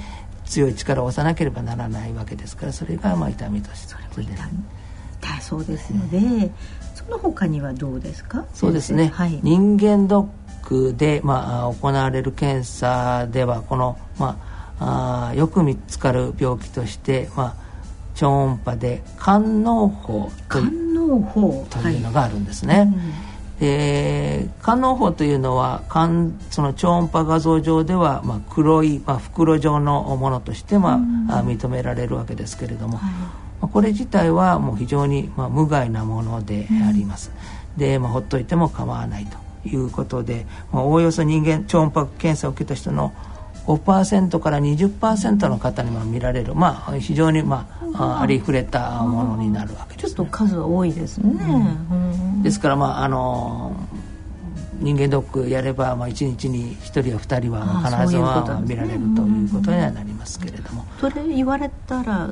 強い力を押さなければならないわけですからそれがまあ痛みとして。それで痛そうですので、うん、その他にはどうですか？そうですね、はい、人間ドックで、まあ、行われる検査ではこの、まあ、あよく見つかる病気として、まあ、超音波で肝嚢胞というのがあるんですね。はい。で肝嚢胞というのは肝その超音波画像上では、まあ、黒い、まあ、袋状のものとして、まあ、認められるわけですけれども、はい、これ自体はもう非常に、まあ、無害なものであります。で、まあ、ほっといても構わないということで、まあ、おおよそ人間超音波検査を受けた人の5%から20%の方にも見られる、まあ、非常に、まあ、ありふれたものになるわけです、ね、ちょっと数は多いですね、うん、ですから、まああの人間ドックやれば、まあ、1日に1人や2人は必ずは見られるということにはなりますけれども。それ言われたら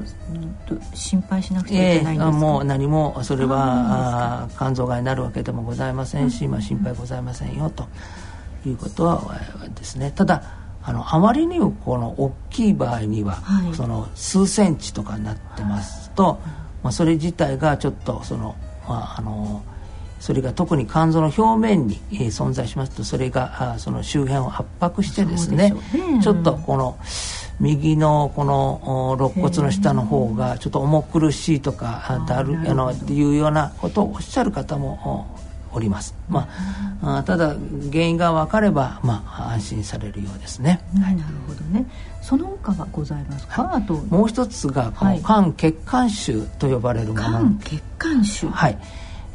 心配しなくちゃいけないんですか、えー、もう何もそれは肝臓がになるわけでもございませんし、まあ、心配ございませんよということはですね。ただあのあまりにもこの大きい場合には、はい、その数センチとかになってますと、まあ、それ自体がちょっとその、まあ、あのそれが特に肝臓の表面に、えー、存在しますとそれがあその周辺を圧迫してですね、ね、ちょっとこの右のこの肋骨の下の方がちょっと重苦しいとかだるあのっていうようなことをおっしゃる方もおります、まあ、ただ原因が分かれば、まあ、安心されるようですね、はい、なるほどね。その他はございますか、あと。もう一つがこの肝血管腫と呼ばれるもの、肝血管腫。はい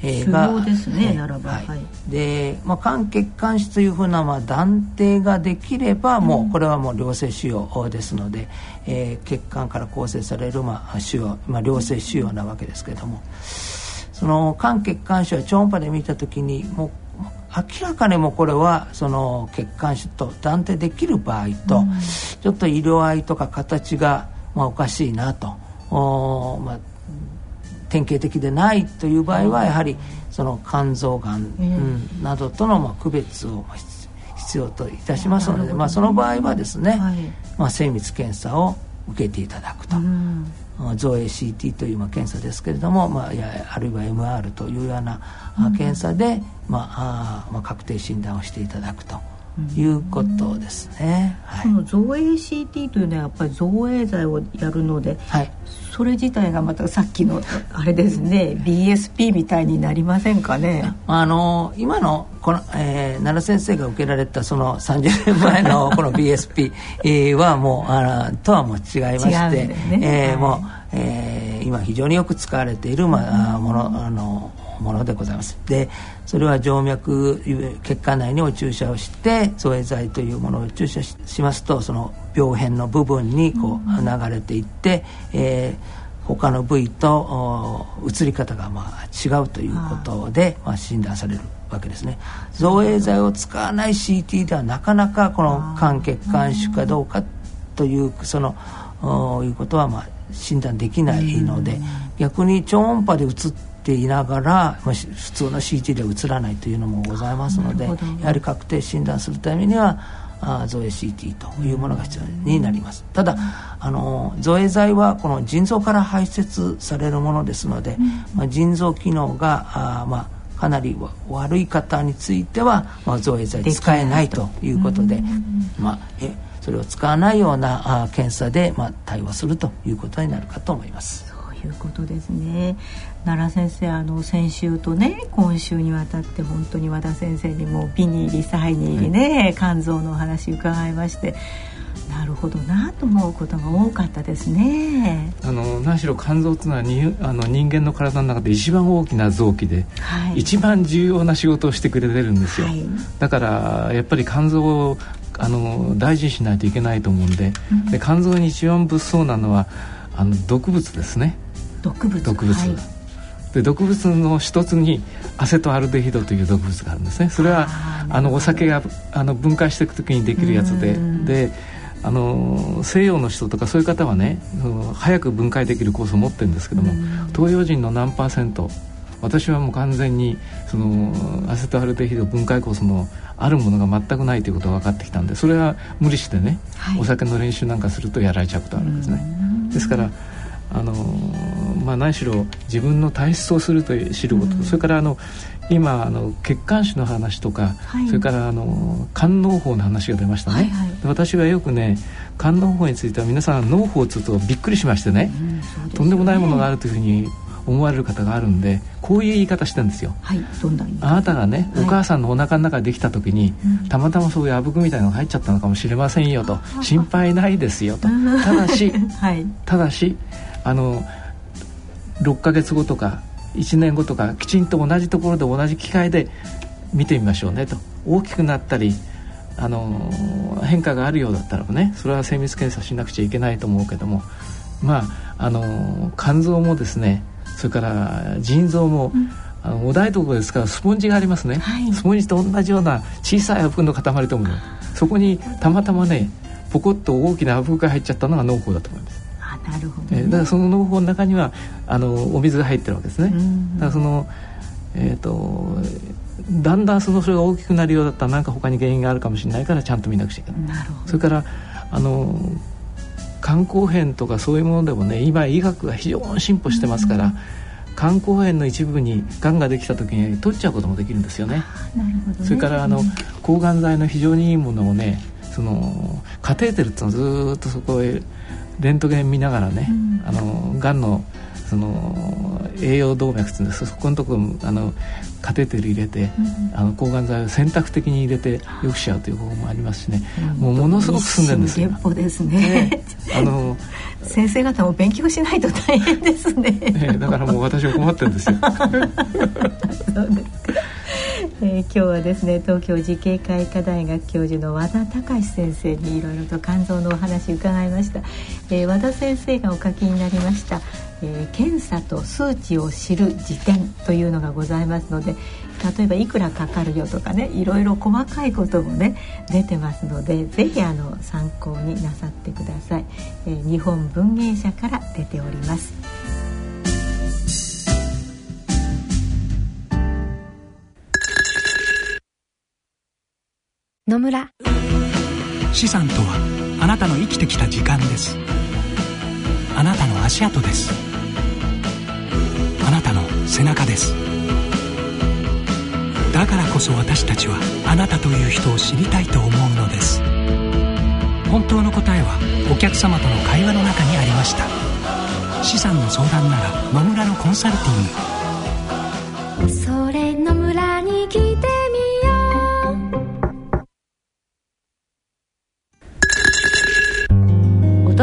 えー、がですね、ならば、はい、で、まあ、肝血管腫というふうな、まあ、断定ができれば、もうこれはもう良性腫瘍ですので、えー、血管から構成される、まあ、腫瘍、まあ、良性腫瘍なわけですけれども。その肝血管腫は超音波で見た時にもう明らかにもこれはその血管腫と断定できる場合と、うん、ちょっと色合いとか形が、まあ、おかしいなと。お、まあ、典型的でないという場合はやはりその肝臓がん、うん、などとのまあ区別を必要といたしますので、まあ、その場合はですね、はい、まあ、精密検査を受けていただくと。うん。造影 CT というまあ検査ですけれども、まあ、やあるいは MR というような検査で、まああまあ、確定診断をしていただくと。いうことですね、はい、その造影 CT というのはやっぱり造影剤をやるので、はい、それ自体がまたさっきのあれですね BSP みたいになりませんかね？あの今のこの、えー、奈良先生が受けられたその30年前の [LAUGHS] この BSP はもうあとはもう違いまして、ね。えー、もう、えー、今非常によく使われている、まあ、ものあのものでございます。でそれは静脈血管内にお注射をして造影剤というものを注射しますとその病変の部分にこう流れていって、えー、他の部位と移り方がまあ違うということで、まあ、診断されるわけですね。造影剤を使わない CT ではなかなかこの肝血管腫かどうかというそのいうことはまあ診断できないので逆に超音波で映っていながら、まあ、普通の CT では映らないというのもございますのでやはり確定診断するためにはあ造影 CT というものが必要になります。ただあの造影剤はこの腎臓から排泄されるものですので、まあ、腎臓機能があ、まあ、かなり悪い方については、まあ、造影剤使えないということで、まあ、えそれを使わないようなあ検査で、まあ、対応するということになるかと思います。そういうことですね奈良先生あの先週とね今週にわたって本当に和田先生にも美に入りサイに入りね、肝臓のお話伺いましてなるほどなと思うことが多かったですね。あの何しろ肝臓っていうのはにあの人間の体の中で一番大きな臓器で、はい、一番重要な仕事をしてくれてるんですよ、はい、だからやっぱり肝臓をあの大事にしないといけないと思うんでうん、で肝臓に一番物騒なのはあの毒物ですね。毒物。毒物、はいで毒物の一つにアセトアルデヒドという毒物があるんですね。それはあのお酒があの分解していく時にできるやつで。であの西洋の人とかそういう方はね早く分解できる酵素を持ってるんですけども東洋人の何パーセント私はもう完全にそのアセトアルデヒド分解酵素のあるものが全くないということが分かってきたんでそれは無理してね、はい、お酒の練習なんかするとやられちゃうことあるんですね。ですからあのまあ、何しろ自分の体質をすると知ること、うん、それからあの今あの血管腫の話とか、はい、それからあの肝嚢胞の話が出ましたね、はいはい、私はよくね肝嚢胞については皆さん脳胞をつとびっくりしましてね。うんね、とんでもないものがあるというふうに思われる方があるんでこういう言い方してるんですよ、はい、あなたがね、はい、お母さんのお腹の中でできた時に、うん、たまたまそういうあぶくみたいなのが入っちゃったのかもしれませんよと。心配ないですよと。ただし、[LAUGHS] はい、ただしあの6ヶ月後とか1年後とかきちんと同じところで同じ機会で見てみましょうねと。大きくなったりあの変化があるようだったらねそれは精密検査しなくちゃいけないと思うけどもまああの肝臓もですねそれから腎臓も、うん、あのお台所ですからスポンジがありますね、はい、スポンジと同じような小さい油の塊と思うそこにたまたまねポコッと大きな油が入っちゃったのが農法だと思います。あなるほど、ね、だからその農法の中にはあのお水が入ってるわけですね、だからそのえっ、ー、とだんだんそのそれが大きくなるようだったら何か他に原因があるかもしれないからちゃんと見なくちゃいけない。それからあの肝硬変とかそういうものでもね今医学が非常に進歩してますから、うん、肝硬変の一部にがんができた時に取っちゃうこともできるんですよね。ね。それからあの、抗がん剤の非常にいいものをねそのカテーテルっていうのはずっとそこへレントゲン見ながらね、うん、あのがんのその栄養動脈っていうんですそこのとこあのカテーテル入れて、うん、あの抗がん剤を選択的に入れてよくしちゃうという方法もありますしね、うん、もうものすごく進んでるんですよ。歩ですね。あの [LAUGHS] 先生方も勉強しないと大変ですね。ねだからもう私は困ってるんですよ。[LAUGHS] えー、今日はですね東京慈恵会科大学教授の和田隆先生にいろいろと肝臓のお話伺いました、えー、和田先生がお書きになりましたえー、検査と数値を知る辞典というのがございますので例えばいくらかかるよとかねいろいろ細かいこともね出てますのでぜひあの参考になさってください、え、日本文芸社から出ております。野村。資産とはあなたの生きてきた時間です。あなたの足跡です。あなたの背中です。だからこそ私たちはあなたという人を知りたいと思うのです。本当の答えはお客様との会話の中にありました。資産の相談なら野村のコンサルティング。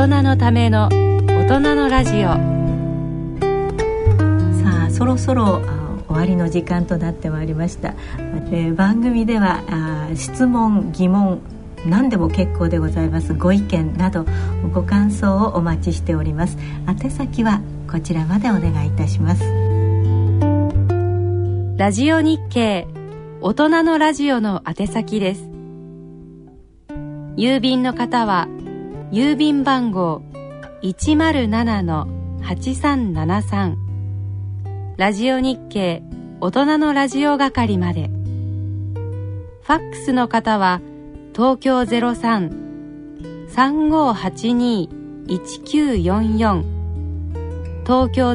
人のための大人のラジオ。そろそろ終わりの時間となってまいりました、えー、番組ではあ質問疑問何でも結構でございます。ご意見などご感想をお待ちしております。宛先はこちらまでお願いいたします。ラジオ日経大人のラジオの宛先です。郵便の方は郵便番号107-8373ラジオ日経大人のラジオ係まで。ファックスの方は東京03-3582-1944東京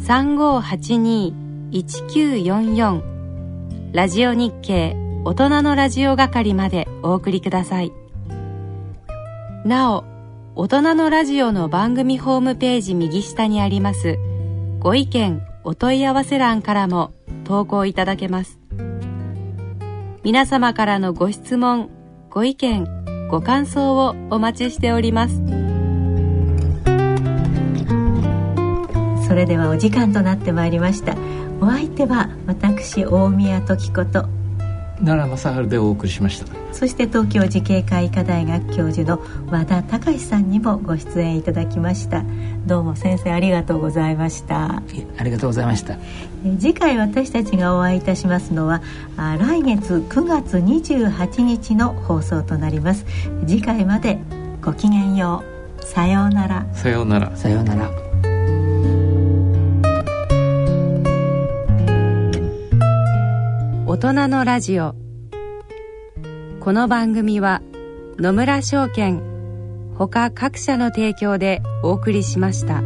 03-3582-1944ラジオ日経大人のラジオ係までお送りください。なお、大人のラジオの番組ホームページ右下にありますご意見お問い合わせ欄からも投稿いただけます。皆様からのご質問ご意見ご感想をお待ちしております。それではお時間となってまいりました。お相手は私大宮時子と奈良正治でお送りしました。そして東京慈恵会医科大学教授の和田隆さんにもご出演いただきました。どうも先生ありがとうございました。ありがとうございました。次回私たちがお会いいたしますのは来月9月28日の放送となります。次回までごきげんよう。さようなら。さようなら。さようなら大人のラジオこの番組は野村証券ほか各社の提供でお送りしました。